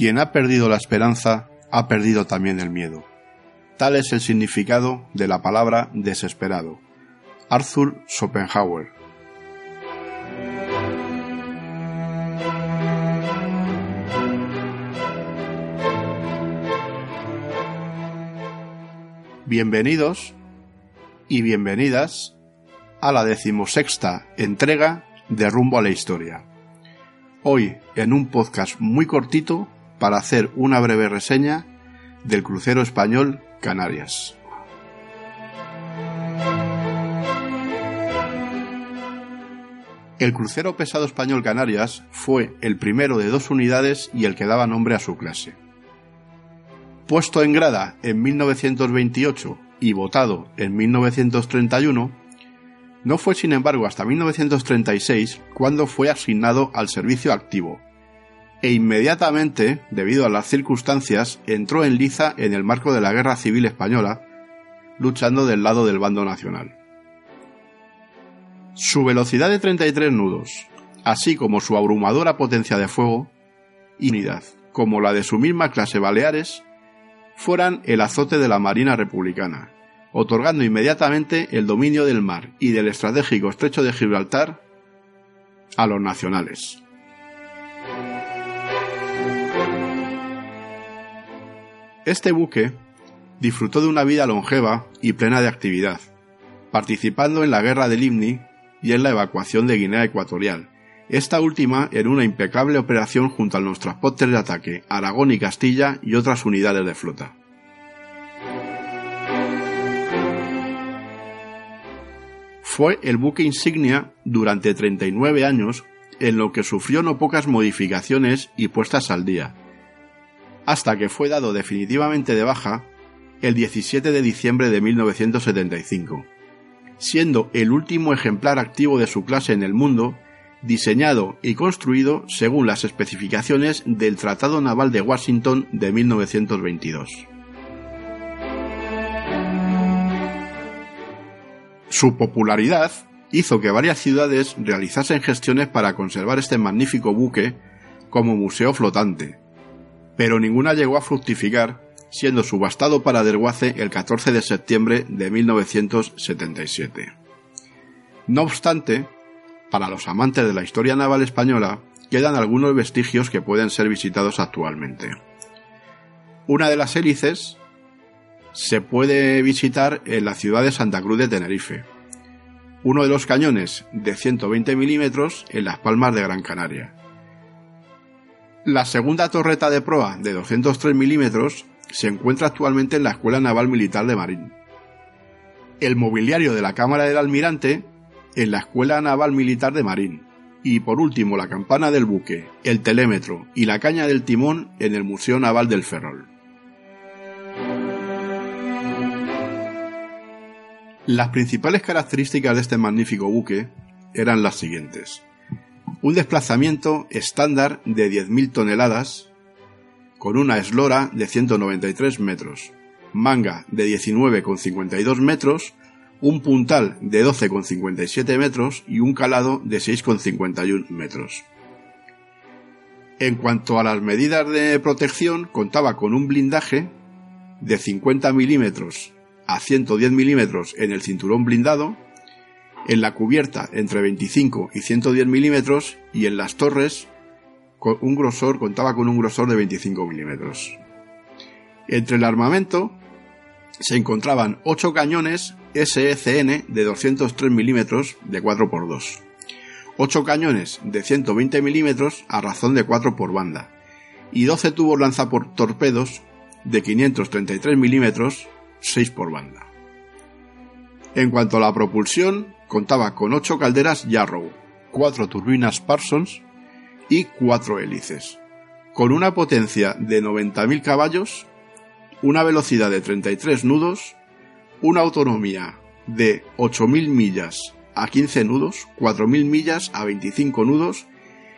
Quien ha perdido la esperanza ha perdido también el miedo. Tal es el significado de la palabra desesperado. Arthur Schopenhauer. Bienvenidos y bienvenidas a la decimosexta entrega de Rumbo a la Historia. Hoy en un podcast muy cortito para hacer una breve reseña del crucero español Canarias. El crucero pesado español Canarias fue el primero de dos unidades y el que daba nombre a su clase. Puesto en grada en 1928 y votado en 1931, no fue sin embargo hasta 1936 cuando fue asignado al servicio activo, e inmediatamente, debido a las circunstancias, entró en liza en el marco de la Guerra Civil Española, luchando del lado del bando nacional. Su velocidad de 33 nudos, así como su abrumadora potencia de fuego y unidad, como la de su misma clase Baleares, fueran el azote de la Marina Republicana, otorgando inmediatamente el dominio del mar y del estratégico estrecho de Gibraltar a los nacionales. Este buque disfrutó de una vida longeva y plena de actividad, participando en la guerra del Imni y en la evacuación de Guinea Ecuatorial, esta última en una impecable operación junto a los transportes de ataque Aragón y Castilla y otras unidades de flota. Fue el buque insignia durante 39 años en lo que sufrió no pocas modificaciones y puestas al día, hasta que fue dado definitivamente de baja el 17 de diciembre de 1975, siendo el último ejemplar activo de su clase en el mundo diseñado y construido según las especificaciones del Tratado Naval de Washington de 1922. Su popularidad hizo que varias ciudades realizasen gestiones para conservar este magnífico buque como museo flotante, pero ninguna llegó a fructificar, siendo subastado para desguace el 14 de septiembre de 1977. No obstante, para los amantes de la historia naval española, quedan algunos vestigios que pueden ser visitados actualmente. Una de las hélices se puede visitar en la ciudad de Santa Cruz de Tenerife. Uno de los cañones de 120 milímetros en las Palmas de Gran Canaria. La segunda torreta de proa de 203 milímetros se encuentra actualmente en la Escuela Naval Militar de Marín. El mobiliario de la Cámara del Almirante en la Escuela Naval Militar de Marín. Y por último, la campana del buque, el telémetro y la caña del timón en el Museo Naval del Ferrol. Las principales características de este magnífico buque eran las siguientes. Un desplazamiento estándar de 10.000 toneladas, con una eslora de 193 metros, manga de 19,52 metros un puntal de 12,57 metros y un calado de 6,51 metros. En cuanto a las medidas de protección, contaba con un blindaje de 50 milímetros a 110 milímetros en el cinturón blindado, en la cubierta entre 25 y 110 milímetros y en las torres un grosor contaba con un grosor de 25 milímetros. Entre el armamento se encontraban 8 cañones SECN de 203 milímetros de 4x2, 8 cañones de 120 milímetros a razón de 4 por banda y 12 tubos lanzatorpedos de 533 milímetros 6 por banda. En cuanto a la propulsión, contaba con 8 calderas Yarrow, 4 turbinas Parsons y 4 hélices, con una potencia de 90.000 caballos una velocidad de 33 nudos, una autonomía de 8.000 millas a 15 nudos, 4.000 millas a 25 nudos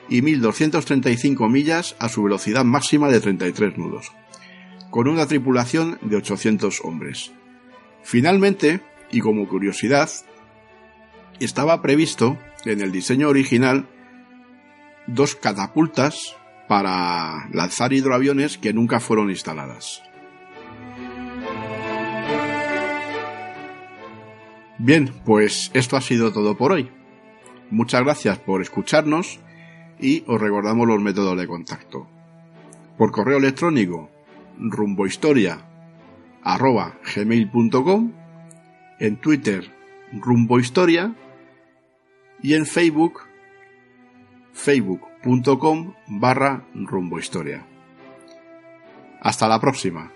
y 1.235 millas a su velocidad máxima de 33 nudos, con una tripulación de 800 hombres. Finalmente, y como curiosidad, estaba previsto en el diseño original dos catapultas para lanzar hidroaviones que nunca fueron instaladas. Bien, pues esto ha sido todo por hoy. Muchas gracias por escucharnos y os recordamos los métodos de contacto. Por correo electrónico rumbohistoria@gmail.com, en Twitter rumbohistoria y en Facebook facebook.com barra rumbohistoria. Hasta la próxima.